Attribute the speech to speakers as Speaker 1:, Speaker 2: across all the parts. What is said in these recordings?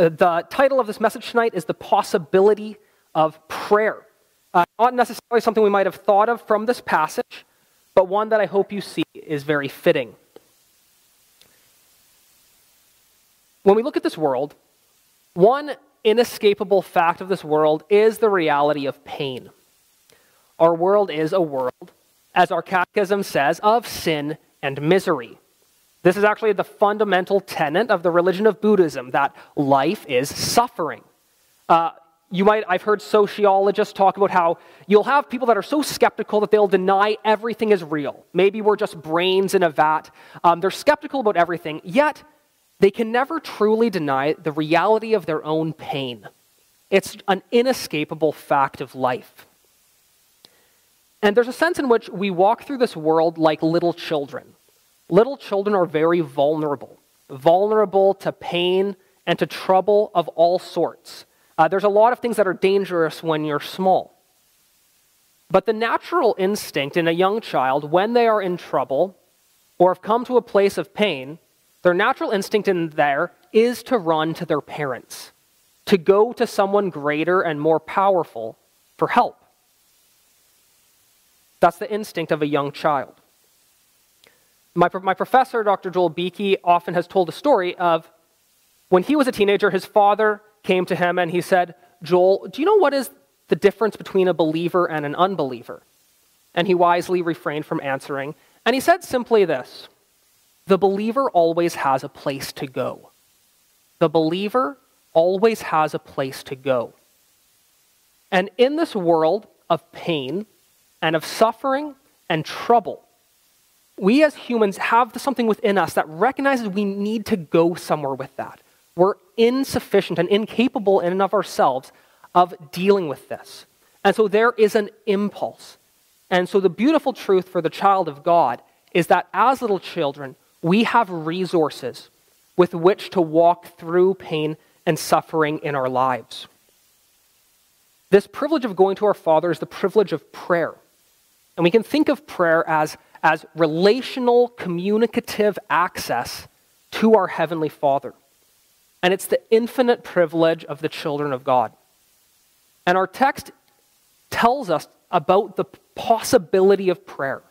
Speaker 1: Uh, the title of this message tonight is The Possibility of Prayer. Uh, not necessarily something we might have thought of from this passage, but one that I hope you see is very fitting. When we look at this world, one inescapable fact of this world is the reality of pain. Our world is a world, as our catechism says, of sin and misery. This is actually the fundamental tenet of the religion of Buddhism that life is suffering. Uh, you might, I've heard sociologists talk about how you'll have people that are so skeptical that they'll deny everything is real. Maybe we're just brains in a vat. Um, they're skeptical about everything, yet they can never truly deny the reality of their own pain. It's an inescapable fact of life. And there's a sense in which we walk through this world like little children. Little children are very vulnerable, vulnerable to pain and to trouble of all sorts. Uh, there's a lot of things that are dangerous when you're small. But the natural instinct in a young child, when they are in trouble or have come to a place of pain, their natural instinct in there is to run to their parents, to go to someone greater and more powerful for help. That's the instinct of a young child. My, my professor, Dr. Joel Beeke, often has told a story of when he was a teenager, his father came to him and he said, Joel, do you know what is the difference between a believer and an unbeliever? And he wisely refrained from answering. And he said simply this the believer always has a place to go. The believer always has a place to go. And in this world of pain and of suffering and trouble, we as humans have something within us that recognizes we need to go somewhere with that. We're insufficient and incapable in and of ourselves of dealing with this. And so there is an impulse. And so the beautiful truth for the child of God is that as little children, we have resources with which to walk through pain and suffering in our lives. This privilege of going to our Father is the privilege of prayer. And we can think of prayer as, as relational, communicative access to our Heavenly Father. And it's the infinite privilege of the children of God. And our text tells us about the possibility of prayer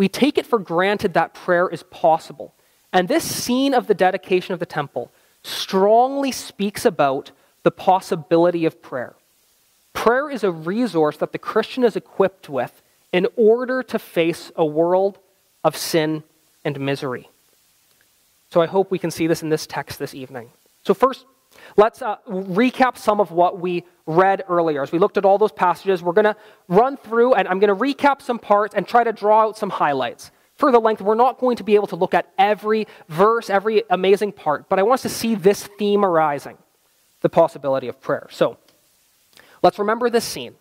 Speaker 1: we take it for granted that prayer is possible. And this scene of the dedication of the temple strongly speaks about the possibility of prayer. Prayer is a resource that the Christian is equipped with in order to face a world of sin and misery. So I hope we can see this in this text this evening. So, first, Let's uh, recap some of what we read earlier. As we looked at all those passages, we're going to run through and I'm going to recap some parts and try to draw out some highlights. For the length, we're not going to be able to look at every verse, every amazing part, but I want us to see this theme arising the possibility of prayer. So let's remember this scene.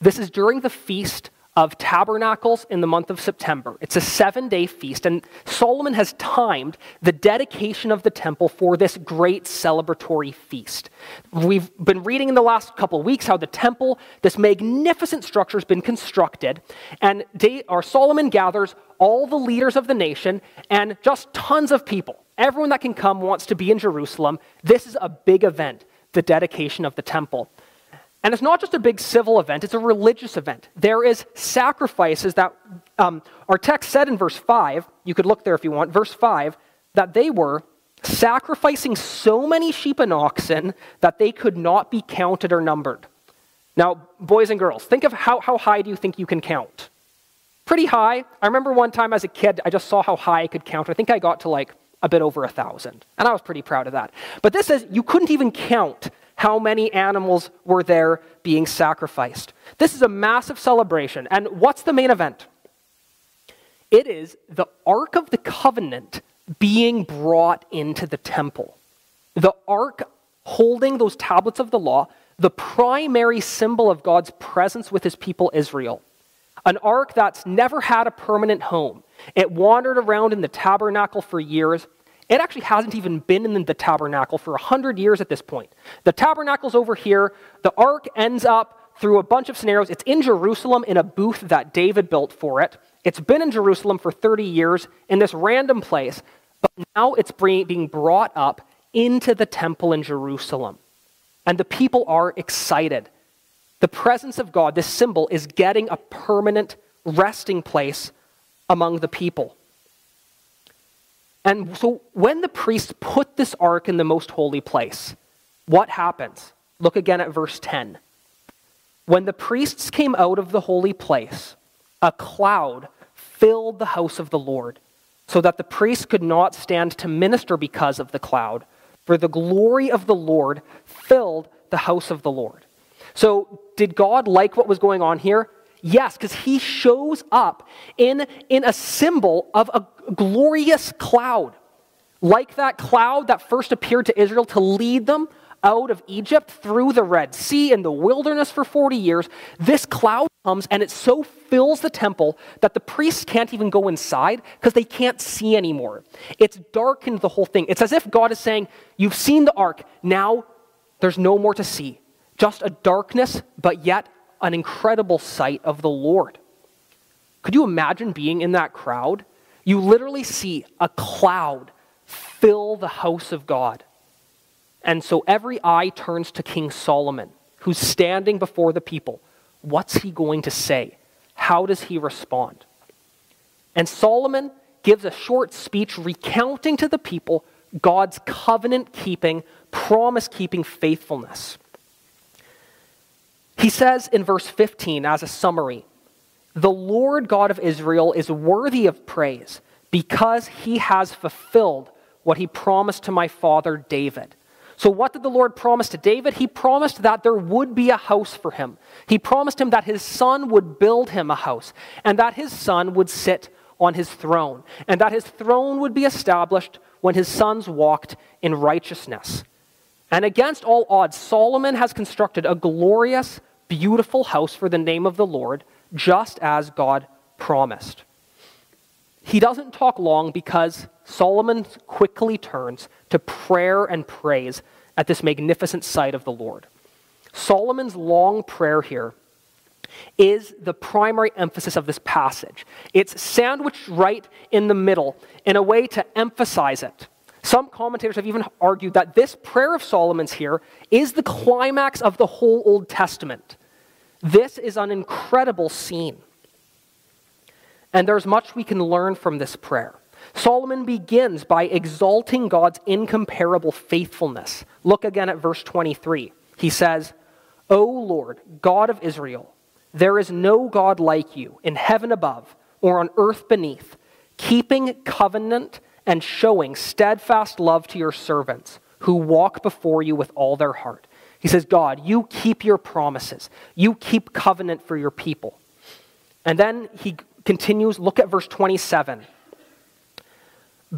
Speaker 1: This is during the feast of tabernacles in the month of September. It's a seven day feast, and Solomon has timed the dedication of the temple for this great celebratory feast. We've been reading in the last couple weeks how the temple, this magnificent structure, has been constructed, and our Solomon gathers all the leaders of the nation and just tons of people. Everyone that can come wants to be in Jerusalem. This is a big event, the dedication of the temple. And it's not just a big civil event, it's a religious event. There is sacrifices that um, our text said in verse 5, you could look there if you want, verse 5, that they were sacrificing so many sheep and oxen that they could not be counted or numbered. Now, boys and girls, think of how, how high do you think you can count? Pretty high. I remember one time as a kid, I just saw how high I could count. I think I got to like a bit over a thousand. And I was pretty proud of that. But this says you couldn't even count how many animals were there being sacrificed. This is a massive celebration. And what's the main event? It is the Ark of the Covenant being brought into the temple. The Ark holding those tablets of the law, the primary symbol of God's presence with his people Israel. An ark that's never had a permanent home. It wandered around in the tabernacle for years, it actually hasn't even been in the tabernacle for 100 years at this point. The tabernacle's over here. The ark ends up through a bunch of scenarios. It's in Jerusalem in a booth that David built for it. It's been in Jerusalem for 30 years in this random place, but now it's being brought up into the temple in Jerusalem. And the people are excited. The presence of God, this symbol, is getting a permanent resting place among the people. And so when the priests put this ark in the most holy place, what happens? Look again at verse 10. When the priests came out of the holy place, a cloud filled the house of the Lord, so that the priests could not stand to minister because of the cloud, for the glory of the Lord filled the house of the Lord. So, did God like what was going on here? Yes, because he shows up in, in a symbol of a glorious cloud. Like that cloud that first appeared to Israel to lead them out of Egypt through the Red Sea in the wilderness for 40 years, this cloud comes and it so fills the temple that the priests can't even go inside because they can't see anymore. It's darkened the whole thing. It's as if God is saying, You've seen the ark, now there's no more to see. Just a darkness, but yet an incredible sight of the Lord. Could you imagine being in that crowd? You literally see a cloud fill the house of God. And so every eye turns to King Solomon, who's standing before the people. What's he going to say? How does he respond? And Solomon gives a short speech recounting to the people God's covenant keeping, promise keeping faithfulness. He says in verse 15, as a summary, the Lord God of Israel is worthy of praise because he has fulfilled what he promised to my father David. So, what did the Lord promise to David? He promised that there would be a house for him. He promised him that his son would build him a house, and that his son would sit on his throne, and that his throne would be established when his sons walked in righteousness. And against all odds, Solomon has constructed a glorious, beautiful house for the name of the Lord, just as God promised. He doesn't talk long because Solomon quickly turns to prayer and praise at this magnificent sight of the Lord. Solomon's long prayer here is the primary emphasis of this passage. It's sandwiched right in the middle in a way to emphasize it. Some commentators have even argued that this prayer of Solomon's here is the climax of the whole Old Testament. This is an incredible scene. And there's much we can learn from this prayer. Solomon begins by exalting God's incomparable faithfulness. Look again at verse 23. He says, O Lord, God of Israel, there is no God like you in heaven above or on earth beneath, keeping covenant and showing steadfast love to your servants who walk before you with all their heart. He says, God, you keep your promises, you keep covenant for your people. And then he continues, look at verse 27.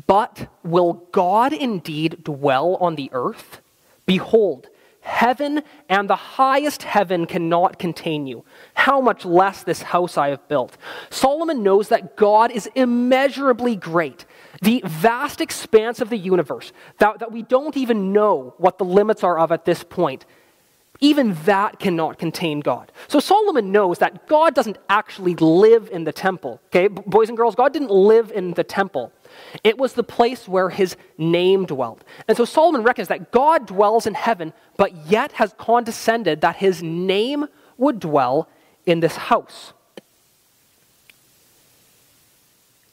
Speaker 1: But will God indeed dwell on the earth? Behold, heaven and the highest heaven cannot contain you. How much less this house I have built? Solomon knows that God is immeasurably great. The vast expanse of the universe, that, that we don't even know what the limits are of at this point, even that cannot contain God. So Solomon knows that God doesn't actually live in the temple. Okay, boys and girls, God didn't live in the temple. It was the place where his name dwelt. And so Solomon reckons that God dwells in heaven, but yet has condescended that his name would dwell in this house.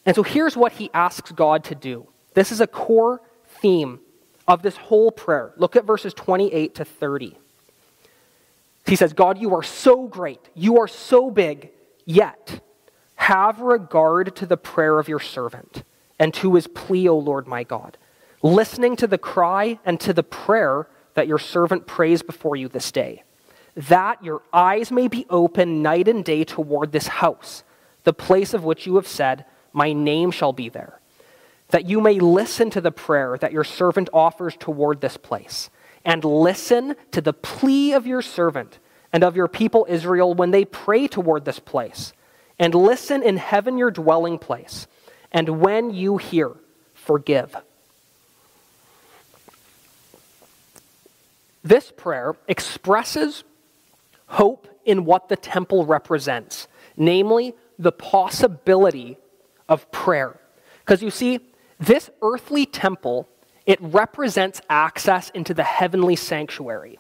Speaker 1: And so here's what he asks God to do. This is a core theme of this whole prayer. Look at verses 28 to 30. He says, God, you are so great, you are so big, yet have regard to the prayer of your servant and to his plea, O Lord my God, listening to the cry and to the prayer that your servant prays before you this day, that your eyes may be open night and day toward this house, the place of which you have said, My name shall be there, that you may listen to the prayer that your servant offers toward this place and listen to the plea of your servant and of your people Israel when they pray toward this place. And listen in heaven your dwelling place. And when you hear, forgive. This prayer expresses hope in what the temple represents, namely the possibility of prayer. Because you see, this earthly temple it represents access into the heavenly sanctuary.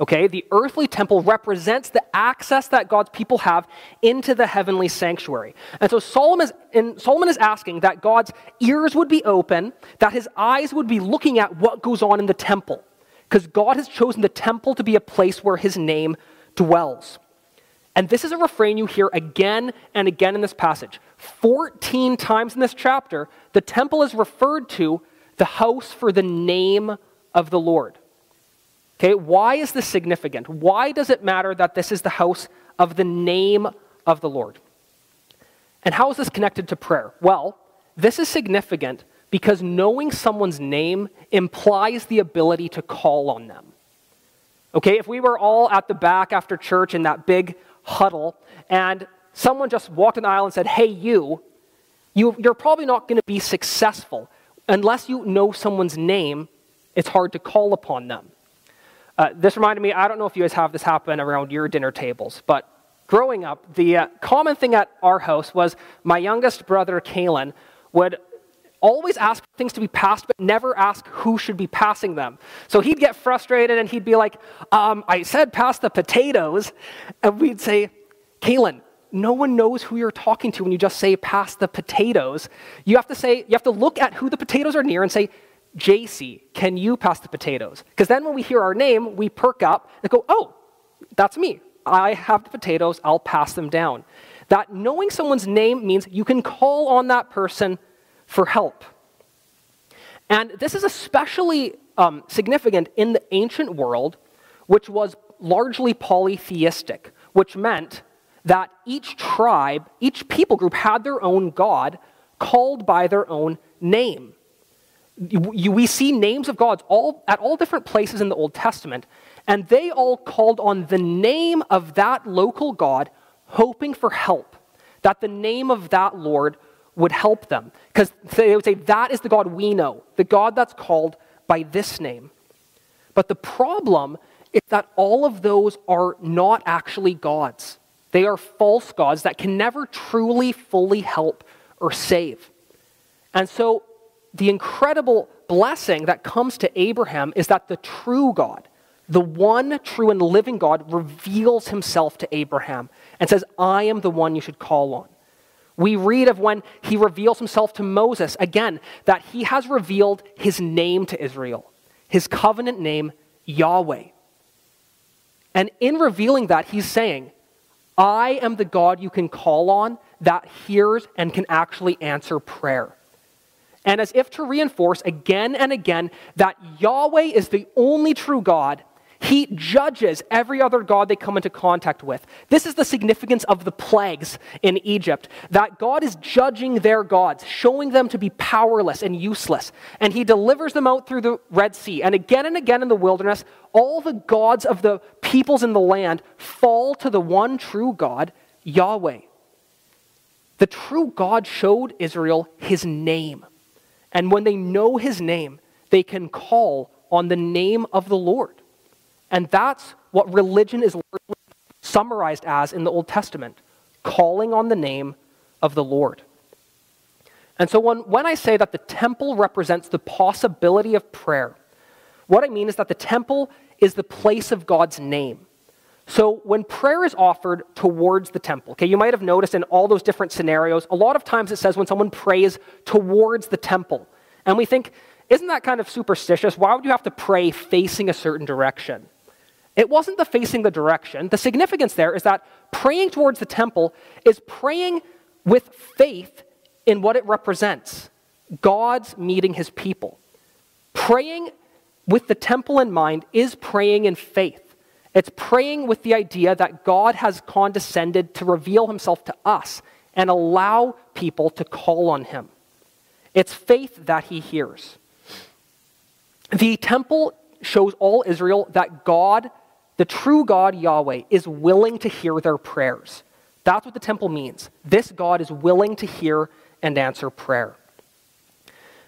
Speaker 1: Okay, the earthly temple represents the access that God's people have into the heavenly sanctuary. And so Solomon is, Solomon is asking that God's ears would be open, that his eyes would be looking at what goes on in the temple, because God has chosen the temple to be a place where his name dwells. And this is a refrain you hear again and again in this passage. 14 times in this chapter, the temple is referred to the house for the name of the Lord. Okay, why is this significant? Why does it matter that this is the house of the name of the Lord? And how is this connected to prayer? Well, this is significant because knowing someone's name implies the ability to call on them. Okay, if we were all at the back after church in that big huddle and someone just walked the aisle and said, Hey, you, you you're probably not going to be successful. Unless you know someone's name, it's hard to call upon them. Uh, this reminded me, I don't know if you guys have this happen around your dinner tables, but growing up, the uh, common thing at our house was my youngest brother, Kalen, would always ask things to be passed, but never ask who should be passing them. So he'd get frustrated and he'd be like, um, I said pass the potatoes. And we'd say, Kalen, no one knows who you're talking to when you just say pass the potatoes. You have to say, you have to look at who the potatoes are near and say, JC, can you pass the potatoes? Because then when we hear our name, we perk up and go, oh, that's me. I have the potatoes, I'll pass them down. That knowing someone's name means you can call on that person for help. And this is especially um, significant in the ancient world, which was largely polytheistic, which meant that each tribe, each people group had their own God called by their own name. We see names of gods all, at all different places in the Old Testament, and they all called on the name of that local God, hoping for help, that the name of that Lord would help them. Because they would say, That is the God we know, the God that's called by this name. But the problem is that all of those are not actually gods. They are false gods that can never truly, fully help or save. And so the incredible blessing that comes to Abraham is that the true God, the one true and living God, reveals himself to Abraham and says, I am the one you should call on. We read of when he reveals himself to Moses, again, that he has revealed his name to Israel, his covenant name, Yahweh. And in revealing that, he's saying, I am the God you can call on that hears and can actually answer prayer and as if to reinforce again and again that Yahweh is the only true God, he judges every other God they come into contact with. This is the significance of the plagues in Egypt that God is judging their gods, showing them to be powerless and useless. And he delivers them out through the Red Sea. And again and again in the wilderness, all the gods of the peoples in the land fall to the one true God, Yahweh. The true God showed Israel his name. And when they know his name, they can call on the name of the Lord. And that's what religion is summarized as in the Old Testament calling on the name of the Lord. And so when, when I say that the temple represents the possibility of prayer, what I mean is that the temple is the place of God's name. So when prayer is offered towards the temple, okay, you might have noticed in all those different scenarios, a lot of times it says when someone prays towards the temple. And we think, isn't that kind of superstitious? Why would you have to pray facing a certain direction? It wasn't the facing the direction. The significance there is that praying towards the temple is praying with faith in what it represents God's meeting his people. Praying with the temple in mind is praying in faith. It's praying with the idea that God has condescended to reveal himself to us and allow people to call on him. It's faith that he hears. The temple shows all Israel that God, the true God Yahweh, is willing to hear their prayers. That's what the temple means. This God is willing to hear and answer prayer.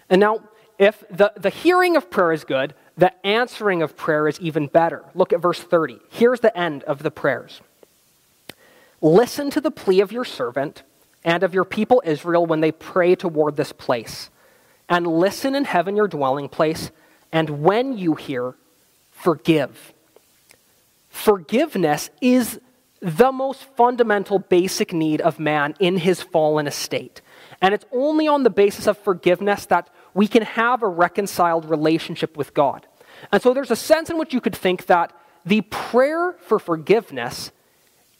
Speaker 1: And now, if the, the hearing of prayer is good, the answering of prayer is even better. Look at verse 30. Here's the end of the prayers Listen to the plea of your servant and of your people Israel when they pray toward this place. and listen in heaven, your dwelling place, and when you hear, forgive. Forgiveness is the most fundamental basic need of man in his fallen estate. And it's only on the basis of forgiveness that we can have a reconciled relationship with God. And so there's a sense in which you could think that the prayer for forgiveness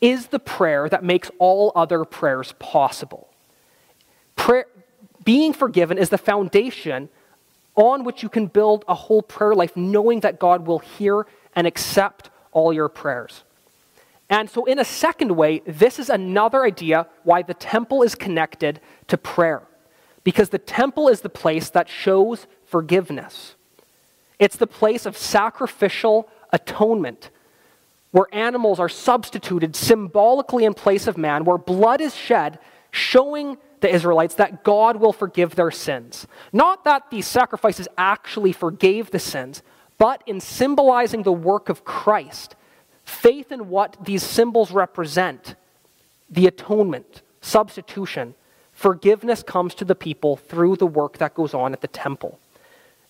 Speaker 1: is the prayer that makes all other prayers possible. Prayer, being forgiven is the foundation on which you can build a whole prayer life, knowing that God will hear and accept all your prayers. And so, in a second way, this is another idea why the temple is connected to prayer. Because the temple is the place that shows forgiveness. It's the place of sacrificial atonement, where animals are substituted symbolically in place of man, where blood is shed, showing the Israelites that God will forgive their sins. Not that these sacrifices actually forgave the sins, but in symbolizing the work of Christ, faith in what these symbols represent, the atonement, substitution, forgiveness comes to the people through the work that goes on at the temple.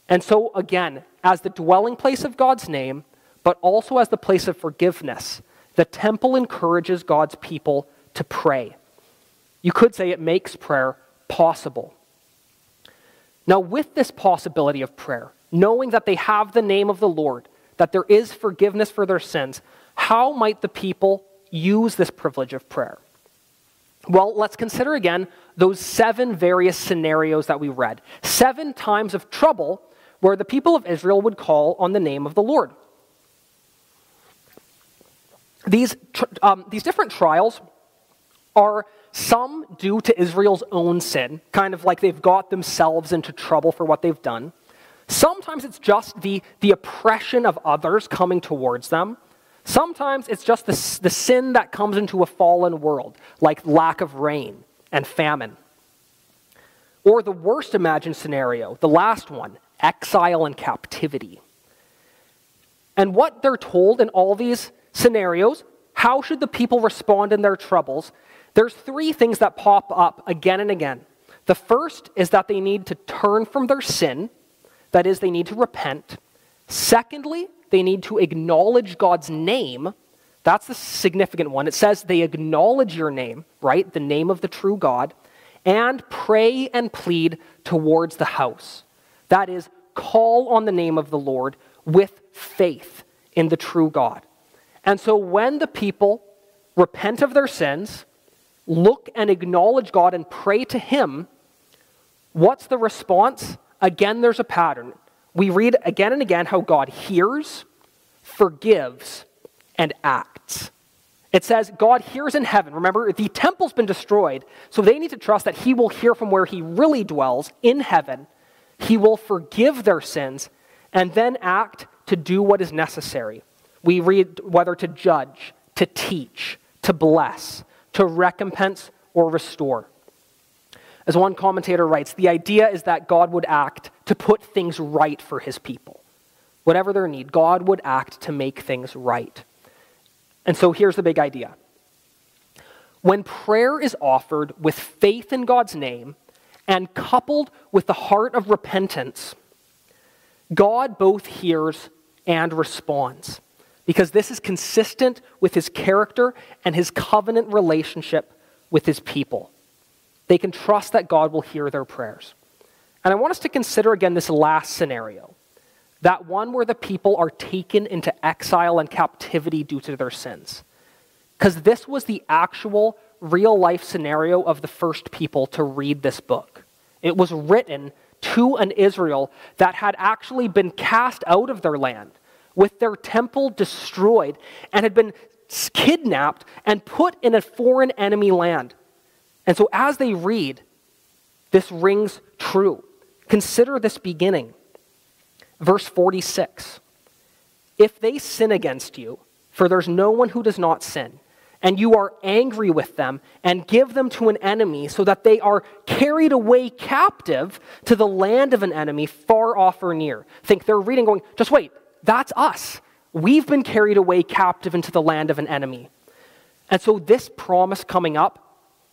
Speaker 1: And so, again, as the dwelling place of God's name, but also as the place of forgiveness, the temple encourages God's people to pray. You could say it makes prayer possible. Now, with this possibility of prayer, knowing that they have the name of the Lord, that there is forgiveness for their sins, how might the people use this privilege of prayer? Well, let's consider again those seven various scenarios that we read. Seven times of trouble where the people of Israel would call on the name of the Lord. These, um, these different trials are some due to Israel's own sin, kind of like they've got themselves into trouble for what they've done. Sometimes it's just the, the oppression of others coming towards them. Sometimes it's just the, the sin that comes into a fallen world, like lack of rain and famine. Or the worst imagined scenario, the last one, exile and captivity. And what they're told in all these scenarios, how should the people respond in their troubles? There's three things that pop up again and again. The first is that they need to turn from their sin, that is, they need to repent. Secondly, they need to acknowledge God's name. That's the significant one. It says they acknowledge your name, right? The name of the true God, and pray and plead towards the house. That is, call on the name of the Lord with faith in the true God. And so when the people repent of their sins, look and acknowledge God and pray to Him, what's the response? Again, there's a pattern. We read again and again how God hears, forgives, and acts. It says God hears in heaven. Remember, the temple's been destroyed, so they need to trust that He will hear from where He really dwells in heaven he will forgive their sins and then act to do what is necessary. We read whether to judge, to teach, to bless, to recompense, or restore. As one commentator writes, the idea is that God would act to put things right for his people. Whatever their need, God would act to make things right. And so here's the big idea. When prayer is offered with faith in God's name, and coupled with the heart of repentance, God both hears and responds because this is consistent with his character and his covenant relationship with his people. They can trust that God will hear their prayers. And I want us to consider again this last scenario that one where the people are taken into exile and captivity due to their sins. Because this was the actual real life scenario of the first people to read this book. It was written to an Israel that had actually been cast out of their land, with their temple destroyed, and had been kidnapped and put in a foreign enemy land. And so, as they read, this rings true. Consider this beginning. Verse 46 If they sin against you, for there's no one who does not sin, and you are angry with them and give them to an enemy so that they are carried away captive to the land of an enemy far off or near. Think they're reading, going, just wait, that's us. We've been carried away captive into the land of an enemy. And so, this promise coming up,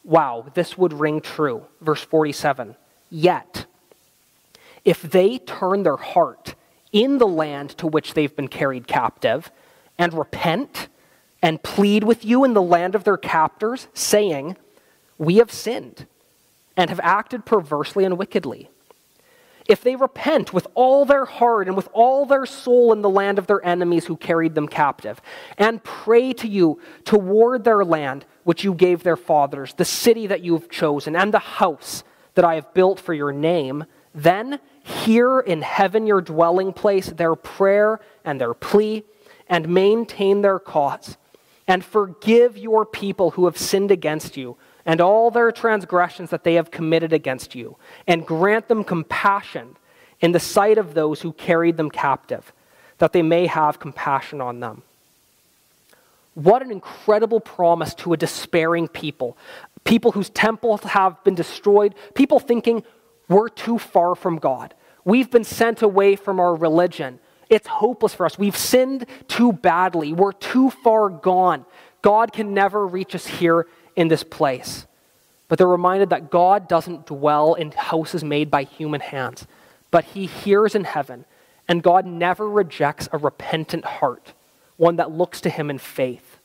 Speaker 1: wow, this would ring true. Verse 47 Yet, if they turn their heart in the land to which they've been carried captive and repent and plead with you in the land of their captors, saying, We have sinned and have acted perversely and wickedly. If they repent with all their heart and with all their soul in the land of their enemies who carried them captive, and pray to you toward their land which you gave their fathers, the city that you have chosen, and the house that I have built for your name, then hear in heaven your dwelling place their prayer and their plea, and maintain their cause, and forgive your people who have sinned against you, and all their transgressions that they have committed against you, and grant them compassion in the sight of those who carried them captive, that they may have compassion on them. What an incredible promise to a despairing people. People whose temples have been destroyed, people thinking, we're too far from God. We've been sent away from our religion. It's hopeless for us. We've sinned too badly. We're too far gone. God can never reach us here in this place. But they're reminded that God doesn't dwell in houses made by human hands, but He hears in heaven, and God never rejects a repentant heart, one that looks to Him in faith.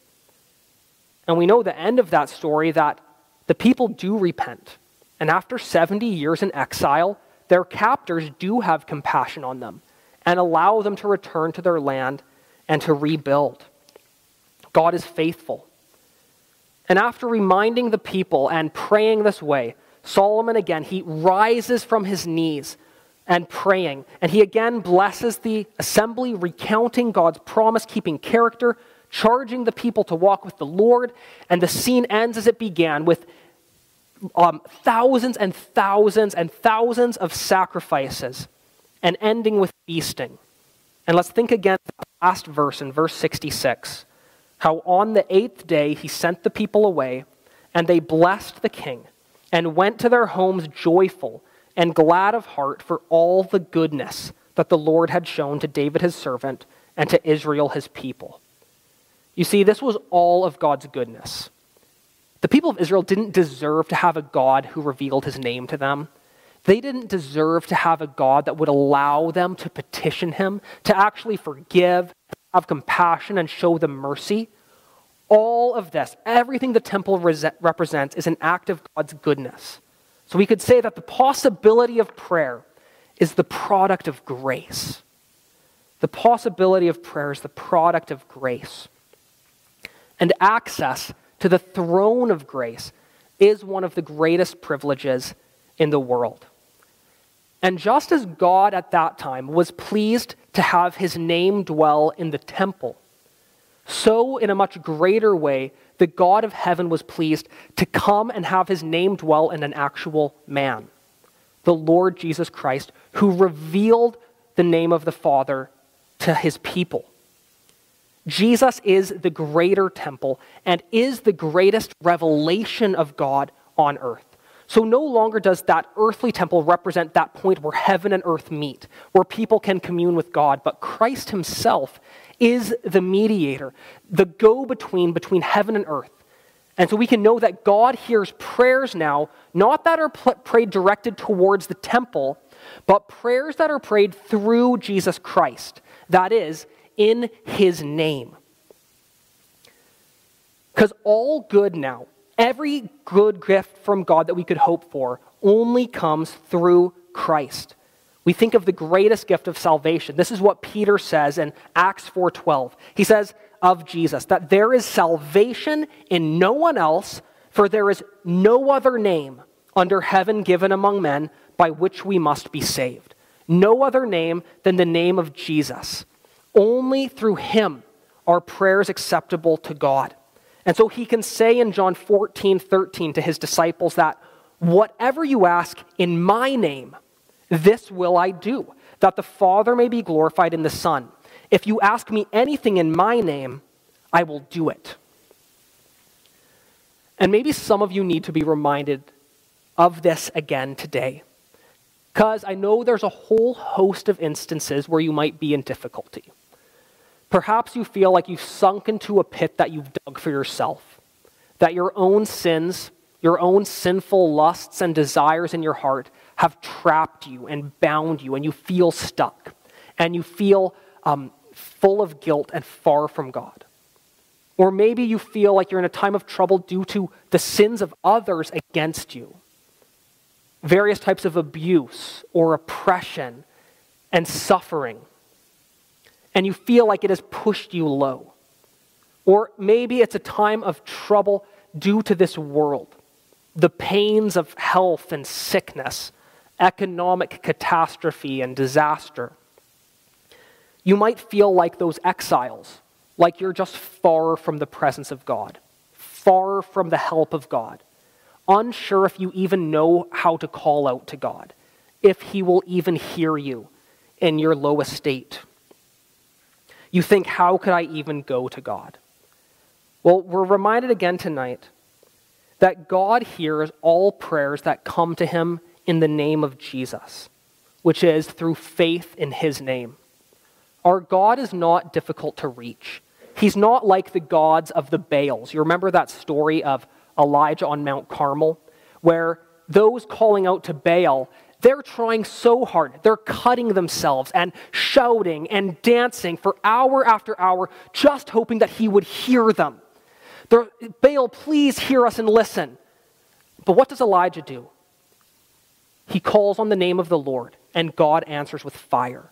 Speaker 1: And we know the end of that story that the people do repent. And after 70 years in exile, their captors do have compassion on them and allow them to return to their land and to rebuild. God is faithful. And after reminding the people and praying this way, Solomon again, he rises from his knees and praying. And he again blesses the assembly, recounting God's promise keeping character, charging the people to walk with the Lord. And the scene ends as it began with um, thousands and thousands and thousands of sacrifices and ending with feasting. And let's think again the last verse in verse 66 how on the eighth day he sent the people away, and they blessed the king and went to their homes joyful and glad of heart for all the goodness that the Lord had shown to David his servant and to Israel his people. You see, this was all of God's goodness. The people of Israel didn't deserve to have a God who revealed his name to them. They didn't deserve to have a God that would allow them to petition him, to actually forgive, have compassion, and show them mercy. All of this, everything the temple represents, is an act of God's goodness. So we could say that the possibility of prayer is the product of grace. The possibility of prayer is the product of grace. And access to the throne of grace is one of the greatest privileges in the world. And just as God at that time was pleased to have his name dwell in the temple, so in a much greater way, the God of heaven was pleased to come and have his name dwell in an actual man, the Lord Jesus Christ, who revealed the name of the Father to his people. Jesus is the greater temple and is the greatest revelation of God on earth. So no longer does that earthly temple represent that point where heaven and earth meet, where people can commune with God, but Christ himself is the mediator, the go between between heaven and earth. And so we can know that God hears prayers now, not that are prayed directed towards the temple, but prayers that are prayed through Jesus Christ. That is, in his name. Because all good now, every good gift from God that we could hope for, only comes through Christ. We think of the greatest gift of salvation. This is what Peter says in Acts 4:12. He says of Jesus that there is salvation in no one else, for there is no other name under heaven given among men by which we must be saved. No other name than the name of Jesus. Only through him are prayers acceptable to God. And so he can say in John 14, 13 to his disciples that whatever you ask in my name, this will I do, that the Father may be glorified in the Son. If you ask me anything in my name, I will do it. And maybe some of you need to be reminded of this again today. Because I know there's a whole host of instances where you might be in difficulty. Perhaps you feel like you've sunk into a pit that you've dug for yourself, that your own sins, your own sinful lusts and desires in your heart have trapped you and bound you, and you feel stuck, and you feel um, full of guilt and far from God. Or maybe you feel like you're in a time of trouble due to the sins of others against you. Various types of abuse or oppression and suffering. And you feel like it has pushed you low. Or maybe it's a time of trouble due to this world, the pains of health and sickness, economic catastrophe and disaster. You might feel like those exiles, like you're just far from the presence of God, far from the help of God, unsure if you even know how to call out to God, if He will even hear you in your low estate. You think, how could I even go to God? Well, we're reminded again tonight that God hears all prayers that come to Him in the name of Jesus, which is through faith in His name. Our God is not difficult to reach. He's not like the gods of the Baals. You remember that story of Elijah on Mount Carmel, where those calling out to Baal, they're trying so hard. They're cutting themselves and shouting and dancing for hour after hour, just hoping that he would hear them. They're, Baal, please hear us and listen. But what does Elijah do? He calls on the name of the Lord, and God answers with fire.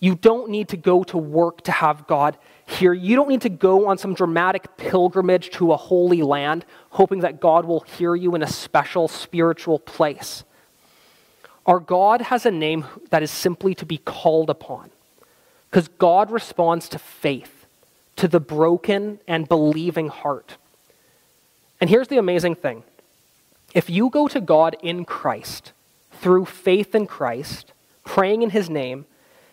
Speaker 1: You don't need to go to work to have God hear. You don't need to go on some dramatic pilgrimage to a holy land, hoping that God will hear you in a special spiritual place. Our God has a name that is simply to be called upon, because God responds to faith, to the broken and believing heart. And here's the amazing thing if you go to God in Christ, through faith in Christ, praying in his name,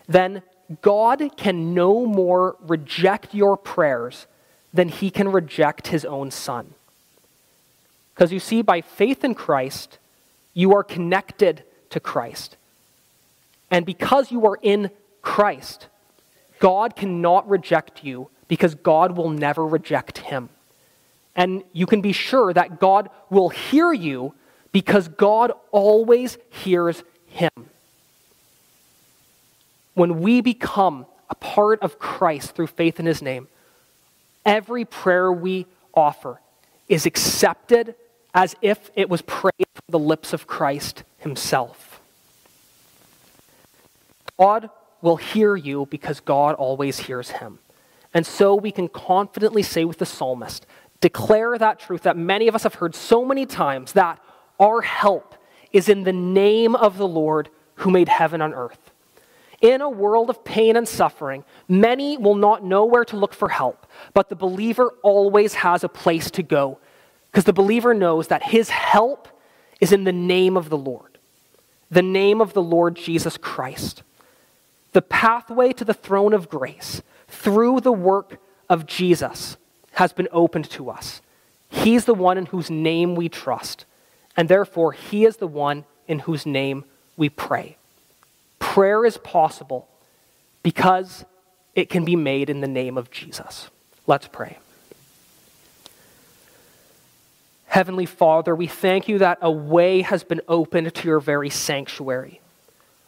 Speaker 1: then God can no more reject your prayers than he can reject his own son. Because you see, by faith in Christ, you are connected to Christ. And because you are in Christ, God cannot reject you because God will never reject him. And you can be sure that God will hear you because God always hears him when we become a part of Christ through faith in his name, every prayer we offer is accepted as if it was prayed from the lips of Christ himself. God will hear you because God always hears him. And so we can confidently say with the psalmist, declare that truth that many of us have heard so many times that our help is in the name of the Lord who made heaven and earth. In a world of pain and suffering, many will not know where to look for help, but the believer always has a place to go because the believer knows that his help is in the name of the Lord, the name of the Lord Jesus Christ. The pathway to the throne of grace through the work of Jesus has been opened to us. He's the one in whose name we trust, and therefore, He is the one in whose name we pray. Prayer is possible because it can be made in the name of Jesus. Let's pray. Heavenly Father, we thank you that a way has been opened to your very sanctuary.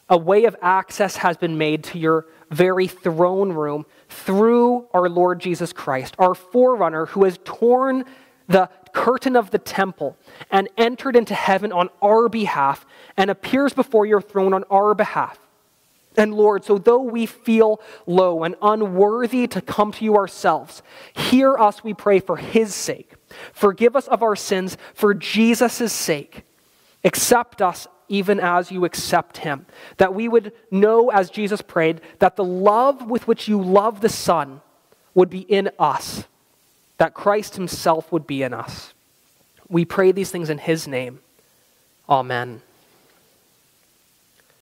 Speaker 1: A way of access has been made to your very throne room through our Lord Jesus Christ, our forerunner who has torn the curtain of the temple and entered into heaven on our behalf and appears before your throne on our behalf. And Lord, so though we feel low and unworthy to come to you ourselves, hear us, we pray, for his sake. Forgive us of our sins for Jesus' sake. Accept us even as you accept him. That we would know, as Jesus prayed, that the love with which you love the Son would be in us, that Christ himself would be in us. We pray these things in his name. Amen.